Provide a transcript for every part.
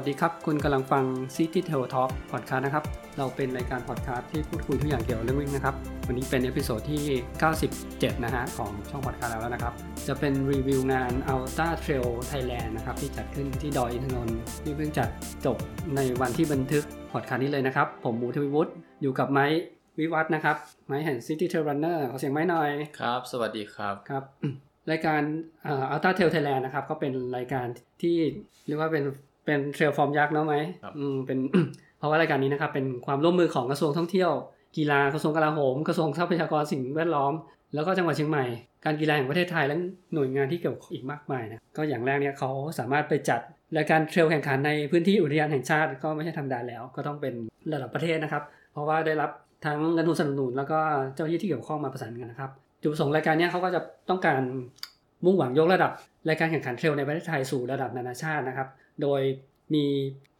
สวัสดีครับ คุณกำลังฟัง City Trail Talk Podcast นะครับ เราเป็นรายการพอดคาสต์ที่พูดคุยทุกอย่างเกี่ยวกับเรื่องวิ่งนะครับ วันนี้เป็น episode ที่ 97 นะฮะ ของช่องพอดคาสต์แล้วนะครับ จะเป็นรีวิวงาน Ultra Trail Thailand นะครับ ที่จัดขึ้นที่ดอยอินทนนท์ที่เพิ่งจัดจบในวันที่บันทึกพอดคาสต์นี้เลยนะครับ ผมหมูทวิวุฒิอยู่กับไม้วิวัฒน์นะครับ ไม้แห่ง City Trail Runner ขอเสียงไม้หน่อย ครับ สวัสดีครับ ครับรายการUltra Trail Thailand นะครับก็เป็นรายการที่เรียกว่าเป็น เป็น trail ฟอร์มยักษ์เนาะไม้ครับอืมเป็นเพราะว่ารายการนี้นะครับเป็นความร่วมมือของกระทรวงท่องเที่ยวกีฬากระทรวงกลาโหมกระทรวงทรัพยากรสิ่งแวดล้อม แล้วก็จังหวัดเชียงใหม่ การกีฬาแห่งประเทศไทยและหน่วยงานที่เกี่ยวข้องอีกมากมายนะก็อย่างแรกเนี่ยเขาสามารถไปจัดรายการ trail แข่งขันในพื้นที่อุทยานแห่งชาติก็ไม่ใช่ธรรมดาแล้ว ก็ต้องเป็นระดับประเทศนะครับ เพราะว่าได้รับทั้งเงินทุนสนับสนุนแล้วก็เจ้าหน้าที่ที่เกี่ยวข้องมาประสานกันนะครับจุดประสงค์รายการเนี้ยเขาก็จะต้องการมุ่งหวังยกระดับรายการแข่งขันเทรลในประเทศไทยสู่ระดับนานาชาตินะครับ โดยมี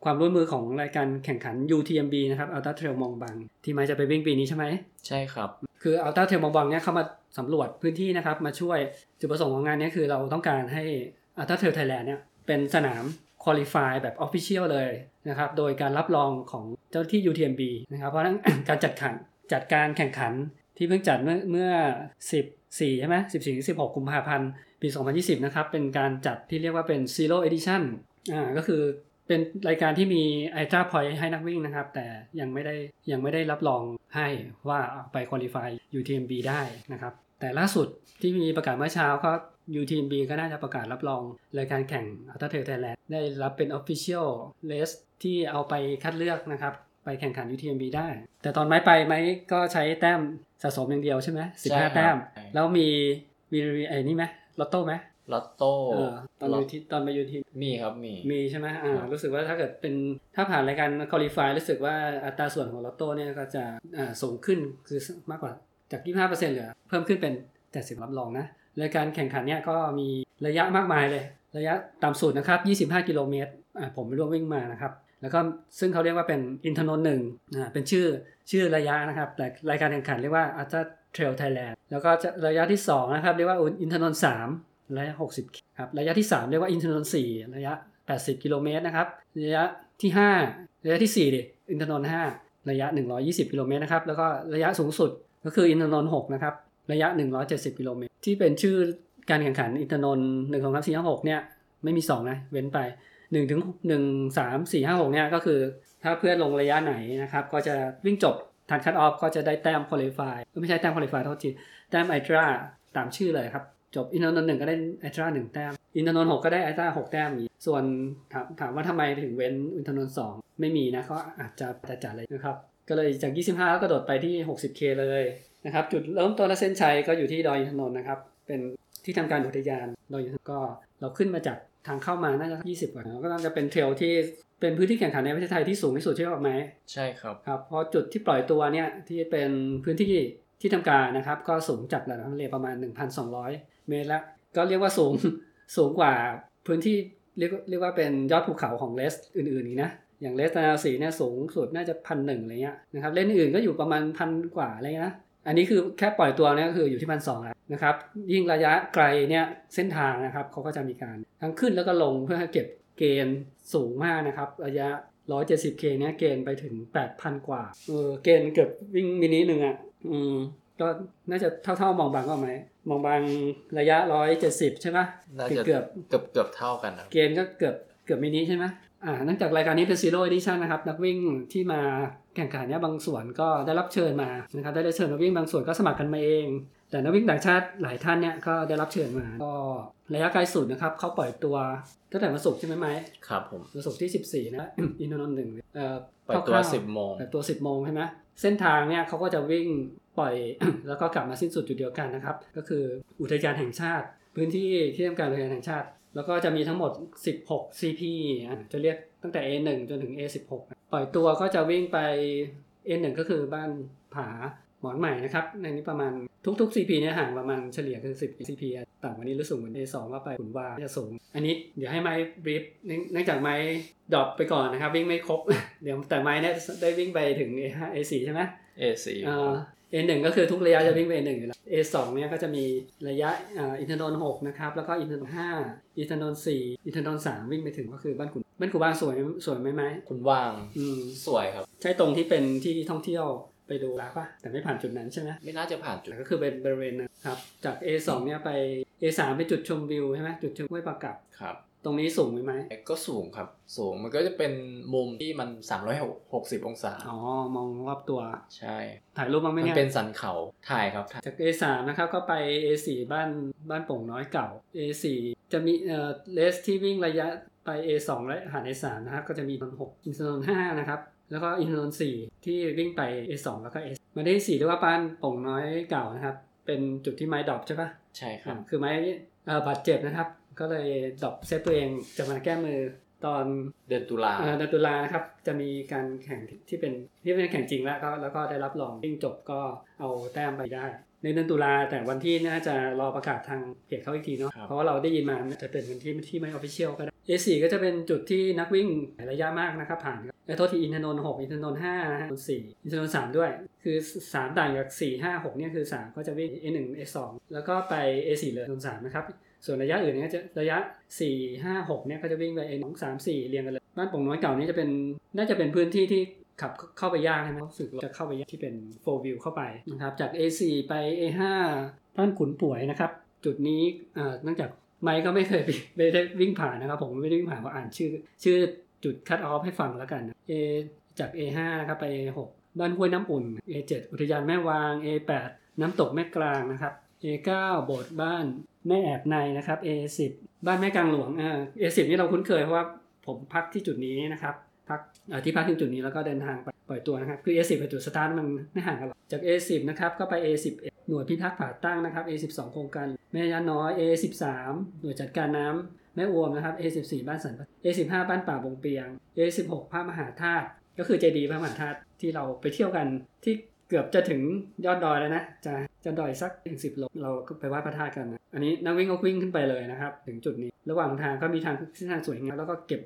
ความร่วมมือของรายการแข่งขัน UTMB นะครับ Ultra Trail มองบังที่ไม้จะไปวิ่งปีนี้ใช่ไหมใช่ครับ คือ Ultra Trail มองบังเนี่ยเข้ามาสำรวจพื้นที่นะครับ มาช่วยจุดประสงค์ของงานเนี้คือเราต้องการให้ Ultra Trail Thailand เนี่ยเป็นสนาม Qualify แบบ Official เลยนะครับ โดยการรับรองของเจ้าหน้าที่ UTMB นะครับ เพราะฉะนั้นการจัดขันจัดการแข่งขันที่เพิ่งจัดเมื่อเมื่อ 14 ใช่ไหม14 16 กุมภาพันธ์ ปี 2020 นะครับ เป็นการจัดที่เรียกว่าเป็น Zero Edition อ่าก็คือเป็นรายการที่มี Ultra Point ให้นักวิ่งนะครับ แต่ยังไม่ได้ยังไม่ได้รับรองให้ว่าเอาไป Qualify UTMB ได้นะครับ แต่ล่าสุดที่มีประกาศเมื่อเช้าก็ UTMB ก็น่าจะประกาศรับรองรายการแข่ง Ultra Trail Thailand ได้รับเป็น Official Race ที่เอาไปคัดเลือกนะครับ ไปแข่งขัน UTMB ได้ แต่ตอนไม้ไปไม้ก็ใช้แต้มสะสมอย่างเดียวใช่ไหมสิบใช่ครัห้าบแต้มใช่แล้วมีมีไอ้นี่ไหมลอตโต้ไหม ลอตโต้เออตอนไปที่ตอนไปยูทีมีครับมีมีใช่ไหมอ่าครับรู้สึกว่าถ้าเกิดเป็นถ้าผ่านรายการคอลี่ฟายรู้สึกว่าอัตราส่วนของลอตโต้เนี่ยก็จะอ่าสูงขึ้นคือมากกว่าจาก 25%เหลือเพิ่มขึ้นเป็น70รับรองนะรายการแข่งขันเนี่ยก็มีระยะมากมายเลย ระยะต่ำสุดนะครับ 25 กิโลเมตรอ่าผมไม่ร่วมวิ่งมานะครับ แล้วก็ซึ่งเขาเรียกว่าเป็นอินทนนท์หนึ่งอ่าเป็นชื่อชื่อระยะนะครับแต่รายการแข่งขันเรียกว่า Ultra Trail Thailand แล้วก็จะระยะที่สองนะครับเรียกว่าอินทนนท์สาม ระยะ 60ครับระยะที่สามเรียกว่าอินทนนท์สี่ระยะ 80 กิโลเมตรนะครับระยะที่ 5 ระยะที่4ดิอินทนนท์5ระยะ 120 กิโลเมตรนะครับแล้วก็ระยะสูงสุดก็คืออินทนนท์6นะครับระยะ 170 กิโลเมตร ที่เป็นชื่อการแข่งขันอินทนนท์1 2 3 4 5 6เนี่ยไม่มี 2 นะ เว้นไป1ถึง1 3 4 5 6เนี่ยก็คือถ้าเพื่อนลงระยะไหนนะครับ ก็จะวิ่งจบทันคัตออฟก็จะได้แต้มคุริฟายไม่ใช่แต้มคุริฟายโทษทีแต้มไอตราตามชื่อเลยครับ จบอินทนนท์หนึ่งก็ได้ไอตราหนึ่งแต้ม อินทนนท์หกก็ได้ไอตราหกแต้มอย่างนี้ส่วนถามถามว่าทำไมถึงเว้นอินทนนท์สองไม่มีนะก็อาจจะแต่จัดเลยนะครับ ก็เลยจาก 25แล้วก็โดดไปที่ 60K เลยนะครับ จุดเริ่มต้นและเส้นชัยก็อยู่ที่ดอยอินทนนท์นะครับ เป็นที่ทำการอุทยานดอยอินทนนท์ก็เราขึ้นมาจากทางเข้ามาน่าจะ 20 กว่าก็น่าจะเป็นเทรลที่เป็นพื้นที่แข่งขันในประเทศไทยที่สูงที่สุดใช่ไหมใช่ครับครับเพราะจุดที่ปล่อยตัวเนี่ยที่เป็นพื้นที่ที่ทำการนะครับ ก็สูงจากระดับทะเลประมาณ 1,200 เมตรละก็เรียกว่าสูงสูงกว่าพื้นที่เรียกเรียกว่าเป็นยอดภูเขาของเลสอื่นๆอีกนะอย่างเลสตานาสีเนี่ยสูงสุดน่าจะพันหนึ่งอะไรเงี้ยนะครับเลนอื่นก็อยู่ประมาณพันกว่าอะไรเงี้ยนะอันนี้คือแค่ปล่อยตัวเนี่ยก็คืออยู่ที่พันสองแล้วนะครับยิ่งระยะไกลเนี่ยเส้นทางนะครับเขาก็จะมีการทั้งขึ้นแล้วก็ลงเพื่อเก็บเกณฑ์สูงมากนะครับระยะ 170K เนี่ยเกณฑ์ไปถึง 8,000 กว่าเออเกณฑ์เกือบวิ่งมินิหนึ่งอะอืม ก็น่าจะเท่าๆมองบางก็ไหมมองบางระยะ170ใช่ไหมน่าจะเกือบเกือบเกือบเท่ากันนะเกณฑ์ก็เกือบเกือบมินิใช่ไหมอ่าเนื่องจากรายการนี้เป็น Zero Edition นะครับ นักวิ่งที่มาแข่งขันเนี่ยบางส่วนก็ได้รับเชิญมานะครับได้รับเชิญมาวิ่งบางส่วนก็สมัครกันมาเอง แต่นักวิ่งต่างชาติหลายท่านเนี่ยก็ได้รับเชิญมา ก็ระยะไกลสุดนะครับเขาปล่อยตัวตั้งแต่วันศุกร์ใช่ไหมไหมครับผมวันศุกร์ที่ 14 นะอินทนนท์หนึ่งเอ่อปล่อยตัวคร่าๆสิบโมงปล่อยตัว 10โมงใช่ไหมเส้นทางเนี่ยเขาก็จะวิ่ง ปล่อยแล้วก็กลับมาสิ้นสุดจุดเดียวกันนะครับ ก็คืออุทยานแห่งชาติ พื้นที่ที่ทำการอุทยานแห่งชาติ แล้วก็จะมีทั้งหมด 16 CP อะจะเรียกตั้งแต่ A1 จนถึง A16 ปล่อยตัวก็จะวิ่งไป A1 ก็คือบ้านผาหมอนใหม่นะครับ ในนี้ประมาณทุกๆ CP เนี่ยห่างประมาณเฉลี่ยคือ 10 CP อะต่ำกว่านี้หรือสูงกว่า A2 ก็ไปขุนวาจะสูง อันนี้เดี๋ยวให้ไม้brief เนื่องจากไม้ drop ไปก่อนนะครับ วิ่งไม่ครบ เดี๋ยวแต่ไม้เนี่ยได้วิ่งไปถึง A5 A4 ใช่ไหม A4 เอ่อ A1 ก็คือทุกระยะจะวิ่งไป A1 อยู่แล้ว A2 เนี่ยก็จะมีระยะอ่าอินทนนท์6นะครับ แล้วก็อินทนนท์5อินทนนท์4อินทนนท์3วิ่งไปถึงก็คือบ้านขุนบ้านขุนวางสวยสวยไหมไม้ขุนวางอืมสวยครับ ใช่ตรงที่เป็นที่ท่องเที่ยวไปดูแล้วปะแต่ไม่ผ่านจุดนั้นใช่ไหมไม่น่าจะผ่านจุดก็คือเป็นบริเวณนะครับ จาก A2 เนี่ยไป A3 เป็นจุดชมวิวใช่ไหมจุดชมห้วยปลากับครับ ตรงนี้สูงไหมไหมก็สูงครับ สูงมันก็จะเป็นมุมที่มัน 360 องศา อ๋อ มองรอบตัว ใช่ ถ่ายรูปบ้างไหมมันเนี่ยเป็นสันเขาถ่ายครับถ่ายจาก A3 นะครับ ก็ไป A4 บ้านบ้านโป่งน้อยเก่า A4 จะมีเอ่อเลสที่วิ่งระยะไป A2 และหาร A3 นะครับ ก็จะมีนน6อินทนนท์5นะครับ แล้วก็อินทนนท์4ที่วิ่งไป A2 แล้วก็ A มาได้4เรียกว่าบ้านโป่งน้อยเก่านะครับ เป็นจุดที่ไม้ drop ใช่ปะใช่ครับอ่าคือไม้เอ่อบาดเจ็บนะครับ ก็เลย drop save ตัวเองจะมาแก้มือตอนเดือนตุลาเอ่อเดือนตุลานะครับ จะมีการแข่งที่เป็นที่เป็นแข่งจริงแล้วก็แล้วก็ได้รับรองวิ่งจบก็เอาแต้มไปได้ ในเดือนตุลาแต่วันที่น่าจะรอประกาศทางเพจเขาอีกทีเนาะครับเพราะว่าเราได้ยินมาจะเป็นวันที่ที่ไม่ official ก็ได้ A4 ก็จะเป็นจุดที่นักวิ่งหลายระยะมากนะครับผ่าน ครับไอ้โทษทีอินทนนท์6อินทนนท์5นะฮะสี่อินทนนท์3ด้วย คือ3ต่างจาก4 5 6เนี่ยคือ3ก็จะวิ่ง A1 A2 แล้วก็ไป A4 เลยนนท์3นะครับ ส่วนระยะอื่นเนี่ยจะระยะ4 5 6เนี่ยก็จะวิ่งไป A2 3 4เรียงกันเลย บ้านโป่งน้อยเก่านี่จะเป็นน่าจะเป็นพื้นที่ที่ขับเข้าไปยากใช่ไหมรู้สึกจะเข้าไปยากที่เป็น4 view เข้าไปนะครับจาก A4 ไป A5 บ้านขุนป่วยนะครับ จุดนี้เนื่องจากไมค์ก็ไม่เคยไปไม่ได้วิ่งผ่านนะครับ ผมไม่ได้วิ่งผ่านเพราะอ่านชื่อ ชื่อ จุดคัดออฟให้ฟังแล้วกัน A จาก A5 นะครับไป A6 บ้านห้วยน้ำอุ่น A7 อุทยานแม่วาง A8 น้ำตกแม่กลางนะครับ A9 โบสถ์บ้านแม่แอบในนะครับ A10 บ้านแม่กลางหลวงอ่า A10 นี่เราคุ้นเคยเพราะว่าผมพักที่จุดนี้นะครับพักที่พักที่จุดนี้แล้วก็เดินทางไปปล่อยตัวนะครับคือ A10 กับจุดสตาร์ทมันไม่ห่างกันหรอกจาก A10 นะครับก็ไป A11 หน่วยพิทักษ์ผาตั้งนะครับ A12 โครงการแม่ยาน้อย A13 หน่วยจัดการน้ำ แม่อวมนะครับ A14 บ้านสันป A15 บ้านป่าบงเปียง A16 พระมหาธาตุก็คือเจดีย์พระมหาธาตุที่เราไปเที่ยวกันที่เกือบจะถึงยอดดอยแล้วนะ จะจะดอยสักถึงสิบโลเราก็ไปไหว้พระธาตุกันนะอันนี้นักวิ่งก็วิ่งขึ้นไปเลยนะครับ ถึงจุดนี้ ระหว่างทางก็มีทางเส้นทางสวยงามแล้วก็เก็บ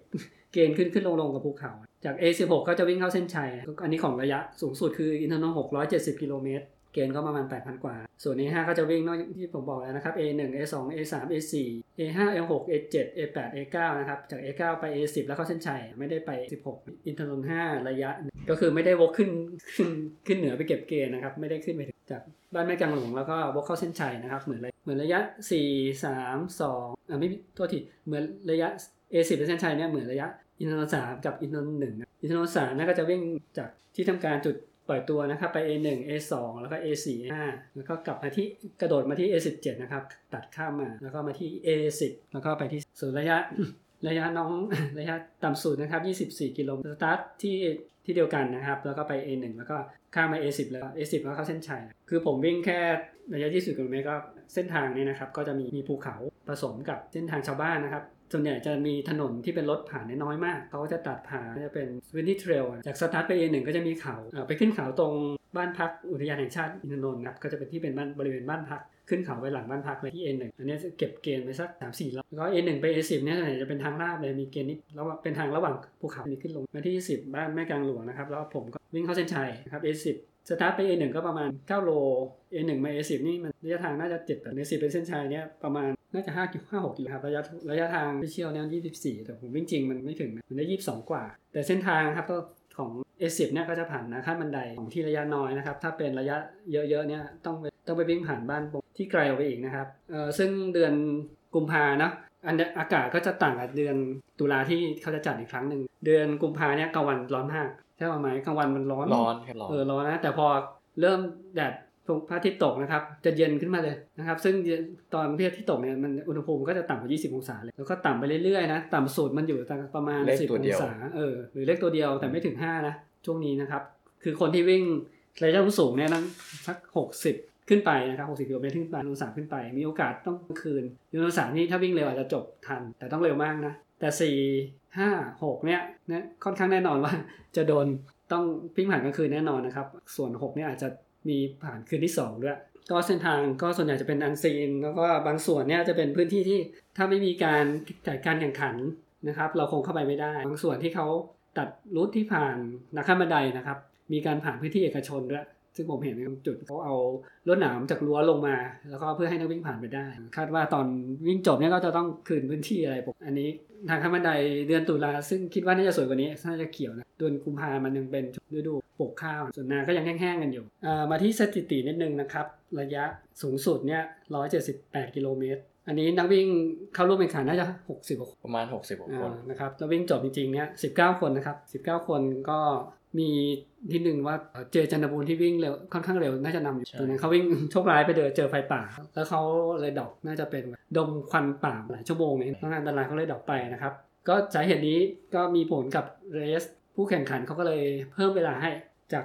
เกณฑ์ขึ้นขึ้นลงลงกับภูเขา จาก A16 ก็จะวิ่งเข้าเส้นชัยอันนี้ของระยะสูงสุดคืออินทนนท์670 กิโลเมตร เกณฑ์ก็ประมาณ 8,000 กว่า ส่วน A5 ก็จะวิ่งนอกที่ผมบอกแล้วนะครับ A1 A2 A3 A4 A5 A6 A7 A8 A9 นะครับ จาก A9 ไป A10 แล้วเข้าเส้นชัยไม่ได้ไป 16 อินทนนท์5ระยะ ก็คือไม่ได้วกขึ้นขึ้นขึ้นเหนือไปเก็บเกณฑ์นะครับ ไม่ได้ขึ้นไปถึงจากบ้านแม่กลางหลวงแล้วก็วกเข้าเส้นชัยนะครับเหมือนเหมือนระยะ 4 3 2อ่าไม่มีโทษทีเหมือนระยะ A10 เป็นเส้นชัยเนี่ยเหมือนระยะอินทนนท์สามกับอินทนนท์หนึ่งนะอินทนนท์สามเนี่ยก็จะวิ่งจากที่ทำการจุด ปล่อยตัวนะครับไป A1 A2 แล้วก็ A4 A5 แล้วก็กลับมาที่กระโดดมาที่ A17 นะครับตัดข้ามมาแล้วก็มาที่ A10 แล้วก็ไปที่ส่วนระยะระยะน้องระยะต่ำสุดนะครับ 24 กิโลเมตรสตาร์ทที่ที่เดียวกันนะครับ แล้วก็ไป A1 แล้วก็ข้ามมา A10 แล้ว A10 แล้วเข้าเส้นชัย คือผมวิ่งแค่ระยะ 20 กิโลเมตรก็เส้นทางนี้นะครับ ก็จะมีมีภูเขาผสมกับเส้นทางชาวบ้านนะครับ ส่วนใหญ่จะมีถนนที่เป็นรถผ่านน้อยมาก เขาก็จะตัดผ่านจะเป็นพื้นที่เทรลจากสตาร์ทไป A1 ก็จะมีเขาไปขึ้นเขาตรงบ้านพักอุทยานแห่งชาติอินทนนท์นะครับก็จะเป็นที่เป็นบ้านบริเวณบ้านพักขึ้นเขาไปหลังบ้านพักเลยที่ A1 อันนี้เก็บเกณฑ์ไปสัก3 4รอบแล้วก็ A1 ไป A10 เนี่ยส่วนใหญ่จะเป็นทางลาดเลยมีเกณฑ์นิดแล้วเป็นทางระหว่างภูเขามีขึ้นลงมาที่10บ้านแม่กลางหลวงนะครับแล้วผมก็วิ่งเข้าเส้นชัยนะครับ A10 สตาร์ทไป A1 ก็ประมาณ9โล A1 มา A10 นี่มันระยะทางน่าจะ7แต่ใน10เป็นเส้นชัยเนี่ยประมาณ น่าจะ5กิโล5 6กิโลครับระยะระยะทางที่เชี่ยวเนี่ย24 แต่ผมวิ่งจริงมันไม่ถึงนะมันได้ 22 กว่า แต่เส้นทางครับก็ของ A10 เนี่ยก็จะผ่านนะขั้นบันไดของที่ระยะน้อยนะครับ ถ้าเป็นระยะเยอะๆเนี่ยต้องไปต้องไปวิ่งผ่านบ้านที่ไกลออกไปอีกนะครับเอ่อซึ่งเดือนกุมภานะอันเนี้ยอากาศก็จะต่างกับเดือนตุลาที่เขาจะจัดอีกครั้งหนึ่งเดือนกุมภาเนี่ยกลางวันร้อนมากใช่ไหมกลางวันมันร้อนร้อนครับร้อนเออร้อนนะแต่พอเริ่มแดด พระอาทิตย์ตกนะครับ จะเย็นขึ้นมาเลยนะครับ ซึ่งตอนพระอาทิตย์ตกเนี่ยมันอุณหภูมิก็จะต่ำกว่า 20 องศาเลยแล้วก็ต่ำไปเรื่อยๆนะต่ำสุดมันอยู่ประมาณเลข10ตัวอเดีงยวศาเออหรือเลขตัวเดียวแต่ไม่ถึง 5 นะ ช่วงนี้นะครับ คือคนที่วิ่งระยะสูงเนี่ยต้องสัก 60ขึ้นไปนะครับ 60กิโลเมตรขึ้นไปยูโนสามขึ้นไป มีโอกาสต้องคืนยูโนสามนี่ถ้าวิ่งเร็วอาจจะจบทัน แต่ต้องเร็วมากนะ แต่ 4 5 6 เนี่ยนะค่อนข้างแน่นอนว่าจะโดนต้องวิ่งผ่านกลางคืนแน่นอนนะครับ ส่วน 6 เนี่ยอาจจะ มีผ่านคืนที่2ด้วยก็เส้นทางก็ส่วนใหญ่จะเป็นอันซีนแล้วก็บางส่วนเนี่ยจะเป็นพื้นที่ที่ถ้าไม่มีการจัดการแข่งขันนะครับ เราคงเข้าไปไม่ได้ บางส่วนที่เขาตัดรูทที่ผ่านนักข้ามบันไดนะครับ มีการผ่านพื้นที่เอกชนด้วย ซึ่งผมเห็นบางจุดเขาเอาลวดหนามจากรั้วลงมา แล้วก็เพื่อให้นักวิ่งผ่านไปได้ คาดว่าตอนวิ่งจบเนี่ยก็จะต้องคืนพื้นที่อะไรผมอันนี้ทางข้ามบันไดเดือนตุลาซึ่งคิดว่าน่าจะสวยกว่านี้น่าจะเขียวนะเดือนกุมภามันยังเป็นฤดูปลูกข้าว ส่วนนาก็ยังแห้งๆกันอยู่เอ่อมาที่สถิตินิดนึงนะครับ ระยะสูงสุดเนี่ย178 กิโลเมตรอันนี้นักวิ่งเข้าร่วมแข่งขันน่าจะ 60กว่าประมาณ 60กว่าคนอ่านะครับแล้ววิ่งจบจริงๆเนี่ย19 คนนะครับ 19 คนก็ มีที่หนึ่งว่าเจจันทบูรณ์ที่วิ่งเร็วค่อนข้างเร็วน่าจะนำอยู่ใช่ตอนนั้นเขาวิ่งโชคร้ายไปเดินเจอไฟป่า แล้วเขาเลยดรอกน่าจะเป็นดมควันป่าหลายชั่วโมงเนี่ยต้องอันตรายเขาเลยดรอกไปนะครับ ก็สาเหตุนี้ก็มีผลกับเรส ผู้แข่งขันเขาก็เลยเพิ่มเวลาให้จาก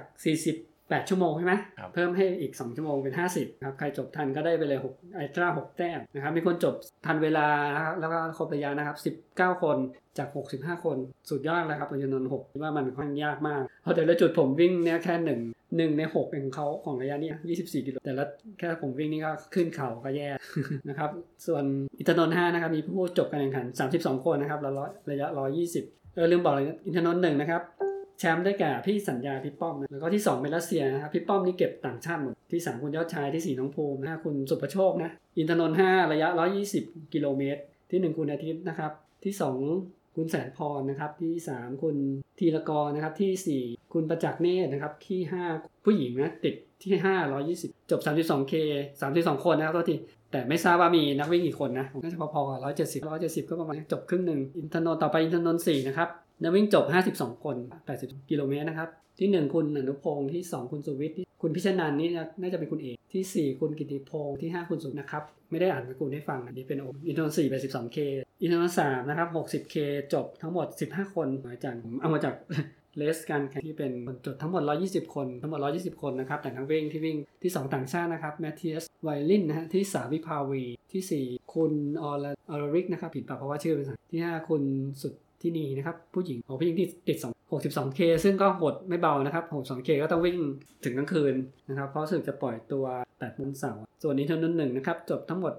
48ชั่วโมงใช่ไหมครับเพิ่มให้อีก 2 ชั่วโมงเป็น 50นะครับใครจบทันก็ได้ไปเลย6ไอตรา6แต้มนะครับมีคนจบทันเวลานะครับแล้วก็ครบระยะนะครับ19 คนจาก 65 คนสุดยอดเลยครับปัญญานนท์6คิดว่ามันค่อนข้างยากมากเพราะแต่ละจุดผมวิ่งเนี่ยแค่หนึ่งหนึ่งใน6เองของเขาของระยะเนี้ 24 กิโล แต่ละแค่ผมวิ่งนี่ก็ขึ้นเขาก็แย่นะครับ ส่วนอินทนนท์5นะครับมีผู้จบการแข่งขัน 32 คนนะครับแล้วร้อยระยะ 120 เออลืมบอกเลยนะอินทนนท์หนึ่งนะครับ แชมป์ได้แก่พี่สัญญาพี่ป้อมนะแล้วก็ที่ 2 เป็นรัสเซียนะครับพี่ป้อมนี่เก็บต่างชาติหมดที่ 3 คุณยอดชายที่ 4 น้องภูมินะคุณสุประโชคนะอินทนนท์5ระยะ 120 กิโลเมตร ที่ 1 คุณอาทิตย์นะครับ ที่ 2 คุณแสนพรนะครับ ที่ 3 คุณธีรกรนะครับ ที่ 4 คุณประจักษ์เนตรนะครับ ที่ 5 ผู้หญิงนะติดที่ 5 120 จบ 32K 32 คนนะครับโทษทีแต่ไม่ทราบว่ามีนักวิ่งกี่คนนะน่าจะพอๆกับ170 170 ก็ประมาณจบครึ่งหนึ่งอินทนนท์ต่อไปอินทนนท์4นะครับ นักวิ่งจบ 52 คน 80 กิโลเมตรนะครับ ที่ 1 คุณอนุพงศ์ที่ 2 คุณสุวิทย์คุณพิชนันนี่น่าจะเป็นคุณเอกที่ 4 คุณกิติพงศ์ที่ 5 คุณสุนะครับ ไม่ได้อ่านสกุลให้ฟังอันนี้เป็นโอมอินทนนท์4 82 k อินทนนท์3นะครับ 60 k จบทั้งหมด 15 คนอาจารย์ผมเอามาจากเลสการแข่งที่เป็นคนจดทั้งหมด 120 คน ทั้งหมด 120 คนนะครับ แต่นักวิ่งที่วิ่งที่ 2 ต่างชาตินะครับ แมทเทียส ไวลินนะฮะ ที่ 3 วิภาวี ที่ 4 คุณออลออริกนะครับ ผิดปากเพราะว่าชื่อเป็นที่ 5 คุณสุด ที่นี่นะครับ ผู้หญิงของผู้หญิงที่ติด2 62K ซึ่งก็โหดไม่เบานะครับ 62K ก็ต้องวิ่งถึงกลางคืนนะครับ เพราะรู้สึกจะปล่อยตัว8วันเสาร์ส่วนนี้เท่านั้นหนึ่งนะครับ จบทั้งหมด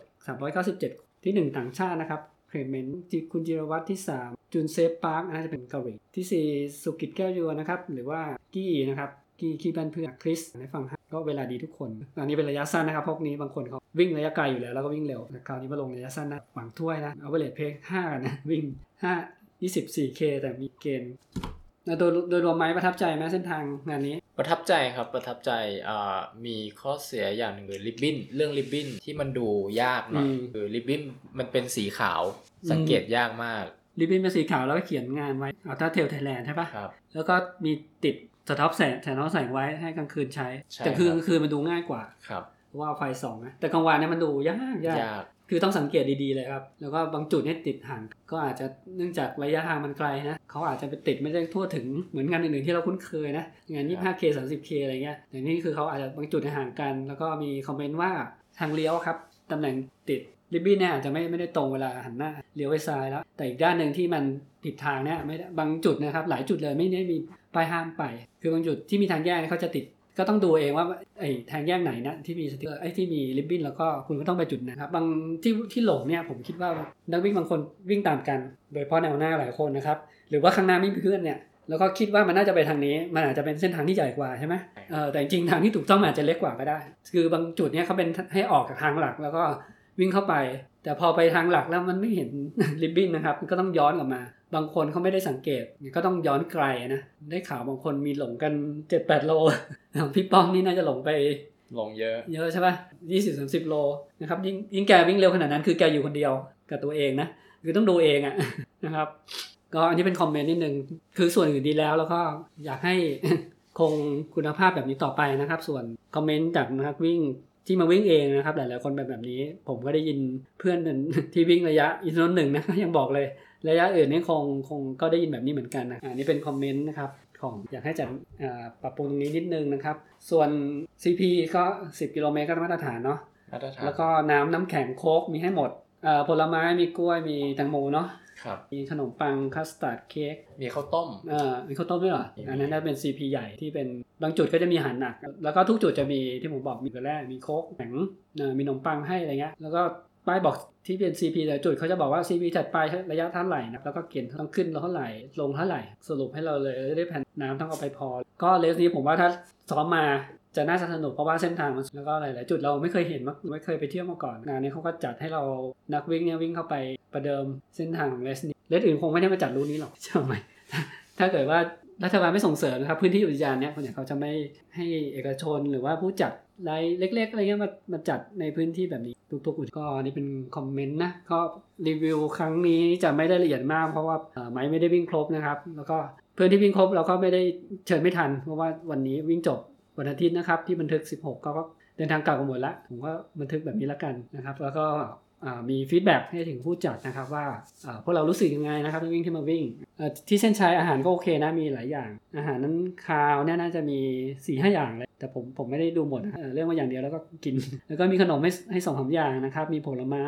397 ที่ 1 ต่างชาตินะครับเคลเมนต์คุณจิรวัตรที่ 3 จุนเซฟปาร์กน่าจะเป็นเกาหลีที่ 4 สุกิจแก้วยัวนะครับ หรือว่ากี้นะครับกี้ขี้บ้านเพื่อนคริสได้ฟังก็เวลาดีทุกคน อันนี้เป็นระยะสั้นนะครับ พวกนี้บางคนเขาวิ่งระยะไกลอยู่แล้วแล้วก็วิ่งเร็วแต่คราวนี้มาลงระยะสั้นนะหวังถ้วยนะ เอาเวลเพก5กันนะ วิ่ง5 24K แต่มีเกณฑ์แล้วโดยโดยรวมไหมประทับใจไหมเส้นทางงานนี้ ประทับใจครับประทับใจอ่ามีข้อเสียอย่างหนึ่งคือริบบิ้นเรื่องริบบิ้นที่มันดูยากหน่อยอืมคือริบบิ้นมันเป็นสีขาวสังเกตยากมากริบบิ้นเป็นสีขาวแล้วก็เขียนงานไว้เอาถ้าเทลไทยแลนด์ใช่ปะครับแล้วก็มีติดสะท้อนแสงสะท้อนแสงไว้ให้กลางคืนใช้ใช่แต่คืนครับกลางคืนมันดูง่ายกว่าครับเพราะว่าไฟส่องนะแต่กลางวันเนี่ยมันดูยากยากยาก คือต้องสังเกตดีๆเลยครับ แล้วก็บางจุดเนี่ยติดห่างก็อาจจะเนื่องจากระยะทางมันไกลนะเขาอาจจะไปติดไม่ได้ทั่วถึงเหมือนงานอื่นๆที่เราคุ้นเคยนะงาน 25K 30K อะไรเงี้ยแต่นี่คือเขาอาจจะบางจุดเนี่ยห่างกัน แล้วก็มีคอมเมนต์ว่าทางเลี้ยวครับตำแหน่งติดริบบิ้นเนี่ยอาจจะไม่ไม่ได้ตรงเวลาหันหน้าเลี้ยวไปซ้ายแล้ว แต่อีกด้านหนึ่งที่มันผิดทางเนี่ยไม่ได้บางจุดนะครับ หลายจุดเลยไม่ได้มีป้ายห้ามไป คือบางจุดที่มีทางแยกเนี่ยเขาจะติด ก็ต้องดูเองว่าไอ้ทางแยกไหนนะที่มีสติ๊กเกอร์ไอ้ที่มีริบบิ้นแล้วก็คุณก็ต้องไปจุดนะครับบางที่ที่หลงเนี่ยผมคิดว่านักวิ่งบางคนวิ่งตามกัน โดยเฉพาะแนวหน้าหลายคนนะครับหรือว่าข้างหน้าไม่มีเพื่อนเนี่ยแล้วก็คิดว่ามันน่าจะไปทางนี้ มันอาจจะเป็นเส้นทางที่ใหญ่กว่าใช่ไหมเออแต่จริงๆทางที่ถูกต้องมันอาจจะเล็กกว่าก็ได้ คือบางจุดเนี่ยเขาเป็นให้ออกจากทางหลักแล้วก็วิ่งเข้าไป แต่พอไปทางหลักแล้วมันไม่เห็นริบบิ้นนะครับก็ต้องย้อนกลับมา บางคนเขาไม่ได้สังเกตก็ต้องย้อนไกลนะได้ข่าวบางคนมีหลงกัน7-8โลพี่ป้อมนี่น่าจะหลงไปลงเยอะ เยอะใช่ป่ะยี่สิบสามสิบโลนะครับยิ่งยิ่งแกวิ่งเร็วขนาดนั้นคือแกอยู่คนเดียวกับตัวเองนะคือต้องดูเองอะนะครับ ก็อันนี้เป็นคอมเมนต์นิดนึงคือส่วนอื่นดีแล้วแล้วก็อยากให้คงคุณภาพแบบนี้ต่อไปนะครับ ส่วนคอมเมนต์จากนักวิ่งที่มาวิ่งเองนะครับ หลายๆคนแบบแบบนี้ ผมก็ได้ยินเพื่อนที่วิ่งระยะอินทนนท์หนึ่งนะยังบอกเลย ระยะอื่นนี่คงคงก็ได้ยินแบบนี้เหมือนกันนะอันนี้เป็นคอมเมนต์นะครับของอยากให้จัดอ่าปรับปรุงตรงนี้นิดนึงนะครับ ส่วน CP ก็ 10 กิโลเมตรก็มาตรฐานเนาะมาตรฐานแล้วก็น้ำน้ำแข็งโค้กมีให้หมดเอ่อผลไม้มีกล้วยมีแตงโมเนาะครับมีขนมปังคัสตาร์ดเค้กมีข้าวต้มเอ่อมีข้าวต้มด้วยเหรอมีอันนั้นน่าเป็น CP ใหญ่ที่เป็นบางจุดก็จะมีอาหารหนัก แล้วก็ทุกจุดจะมีที่ผมบอกมีเกลือแร่มีโค้กแข็งเอ่อมีขนมปังให้อะไรเงี้ยแล้วก็ ป้ายบอกที่เป็น CP แต่ละจุดเขาจะบอกว่า CP ถัดไประยะเท่าไหร่นะแล้วก็ gain ต้องขึ้นเท่าไหร่ ลงเท่าไหร่ สรุปให้เราเลยได้แผ่นน้ำต้องเอาไปพอ ก็เลสนี้ผมว่าถ้าซ้อมมาจะน่าจะสนุกเพราะว่าเส้นทางมันแล้วก็หลาย ๆ จุดเราไม่เคยเห็นมาไม่เคยไปเที่ยวมาก่อนงานนี้เขาก็จัดให้เรานักวิ่งเนี่ยวิ่งเข้าไปประเดิมเส้นทางเลสนี้เลสอื่นคงไม่ได้มาจัดรูนี้หรอกใช่ไหมถ้าเกิดว่ารัฐบาลไม่ส่งเสริมนะครับพื้นที่อุทยานเนี่ยคนเนี่ยเขาจะไม่ให้เอกชนหรือว่าผู้จัด ลายเล็ก ๆ อะไรเงี้ยมามาจัดในพื้นที่แบบนี้ ทุกๆอุทยานก็อันนี่เป็นคอมเมนต์นะก็รีวิวครั้งนี้จะไม่ได้ละเอียดมาก เพราะว่าไม้ไม่ได้วิ่งครบนะครับ แล้วก็เพื่อนที่วิ่งครบเราก็ไม่ได้เชิญไม่ทัน เพราะว่าวันนี้วิ่งจบวันอาทิตย์นะครับ ที่บันทึก 16 ก็ก็เดินทางกลับกันหมดละผมก็บันทึกแบบนี้ละกันนะครับ แล้วก็ มี feedback ให้ถึงผู้จัดนะครับว่าพวกเรารู้สึกยังไงนะครับที่วิ่งที่มาวิ่งที่เส้นชัยอาหารก็โอเคนะมีหลายอย่าง อาหารนั้นคาวเนี่ยน่าจะมีสี่ห้าอย่างเลยแต่ผมผมไม่ได้ดูหมดนะเรื่องมาอย่างเดียวแล้วก็กิน แล้วก็มีขนมให้ให้สองสามอย่างนะครับ มีผลไม้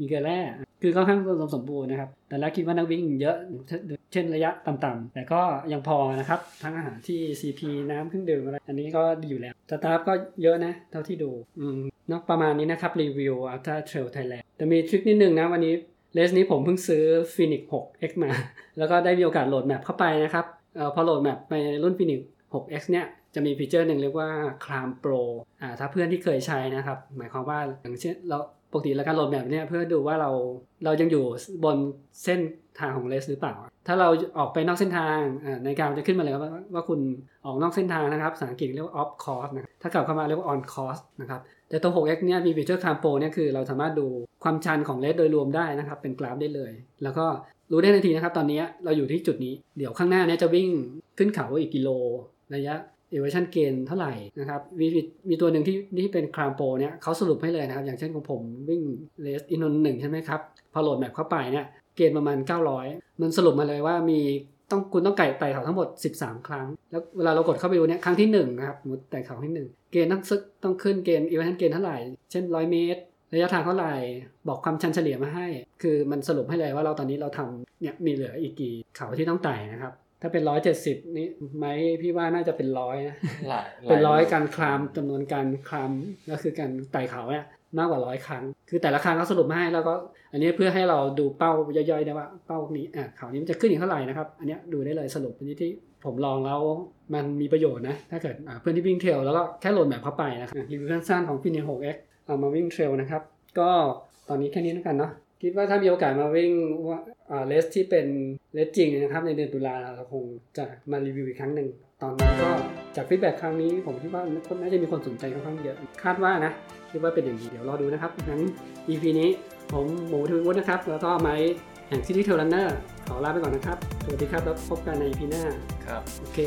มีเกลือแร่คือค่อนข้างอุดมสมบูรณ์นะครับ แต่และคิดว่านักวิ่งเยอะ เช่นระยะต่ำๆ แต่ก็ยังพอนะครับ ทั้งอาหารที่ CP น้ำเครื่องดื่มอะไร อันนี้ก็ดีอยู่แล้ว staff ก็เยอะนะ เท่าที่ดูอืมนอะประมาณนี้นะครับ รีวิว Ultra Trail Thailand แต่มี trick นิดนึงนะวันนี้ race นี้ผมเพิ่งซื้อ Fenix 6X มา แล้วก็ได้มีโอกาสโหลด map เข้าไปนะครับเออพอโหลด map ไปรุ่น Fenix 6X เนี่ยจะมีฟีเจอร์หนึ่งเรียกว่า Climb Pro อ่าถ้าเพื่อนที่เคยใช้นะครับ หมายความว่าอย่างเช่นเรา ปกติแล้วการโหลดแบบเนี้ยเพื่อดูว่าเราเรายังอยู่บนเส้นทางของเลสหรือเปล่า ถ้าเราออกไปนอกเส้นทางในการจะขึ้นมาเลยว่าว่าคุณออกนอกเส้นทางนะครับภาษาอังกฤษเรียกว่า off course นะครับถ้ากลับเข้ามาเรียกว่า on course นะครับแต่ตัว 6x เนี่ยมีฟีเจอร์ Clam Pro เนี่ยคือเราสามารถดูความชันของเลสโดยรวมได้นะครับเป็นกราฟได้เลย แล้วก็รู้ได้ทันทีนะครับตอนนี้เราอยู่ที่จุดนี้เดี๋ยวข้างหน้าเนี่ยจะวิ่งขึ้นเขาอีกกิโลระยะ elevation gain เท่าไหร่นะครับมีมีตัวหนึ่งที่ที่เป็น Climb Pro เนี่ยเขาสรุปให้เลยนะครับ อย่างเช่นของผมวิ่ง race อินทนนท์หนึ่งใช่ไหมครับ พอโหลด map เข้าไปเนี่ย gain ประมาณ 900 มันสรุปมาเลยว่ามีต้องคุณต้องไต่ไต่เขาทั้งหมด 13 ครั้ง แล้วเวลาเรากดเข้าไปดูเนี่ยครั้งที่1นะครับสมมติไต่เขาที่ 1 gain ต้องซึกต้องขึ้น gain elevation gain เท่าไหร่ เช่น 100 เมตร ระยะทางเท่าไหร่ บอกความชันเฉลี่ยมาให้ คือมันสรุปให้เลยว่าเราตอนนี้เราทำเนี่ยมีเหลืออีกกี่เขาที่ต้องไต่นะครับ ถ้าเป็น170นี่ไหมพี่ว่าน่าจะเป็นร้อยนะหลายเป็นร้อยการคลามจำนวนการคลามก็คือการไต่เขาเนี่ยมากกว่าร้อยครั้ง คือแต่ละครั้งเขาสรุปมาให้แล้วก็ อันนี้เพื่อให้เราดูเป้าย่อยๆได้ว่าเป้านี้อะเขานี้มันจะขึ้นอีกเท่าไหร่นะครับ อันเนี้ยดูได้เลยสรุปอันนี้ที่ผมลองแล้วมันมีประโยชน์นะ ถ้าเกิดอะเพื่อนที่วิ่งเทรลแล้วก็แค่โหลดแบบเข้าไปนะครับรีวิวสั้นๆของฟินิ 6x เอามาวิ่งเทรลนะครับ ก็ตอนนี้แค่นี้แล้วกันเนาะ คิดว่าถ้ามีโอกาสมาวิ่งว่าอ่า race ที่เป็น race จริงนะครับ ในเดือนตุลาเราคงจะมารีวิวอีกครั้งหนึ่ง ตอนนี้ก็จาก feedback ครั้งนี้ผมคิดว่าน่าจะมีคนสนใจค่อนข้างเยอะ คาดว่านะ คิดว่าเป็นอย่างนี้เดี๋ยวรอดูนะครับงั้น EP นี้ผมหมูทวิวุฒินะครับ แล้วก็ไม้แห่ง City Trail Runner ขอลาไปก่อนนะครับ สวัสดีครับแล้วพบกันใน EP หน้าครับโอเค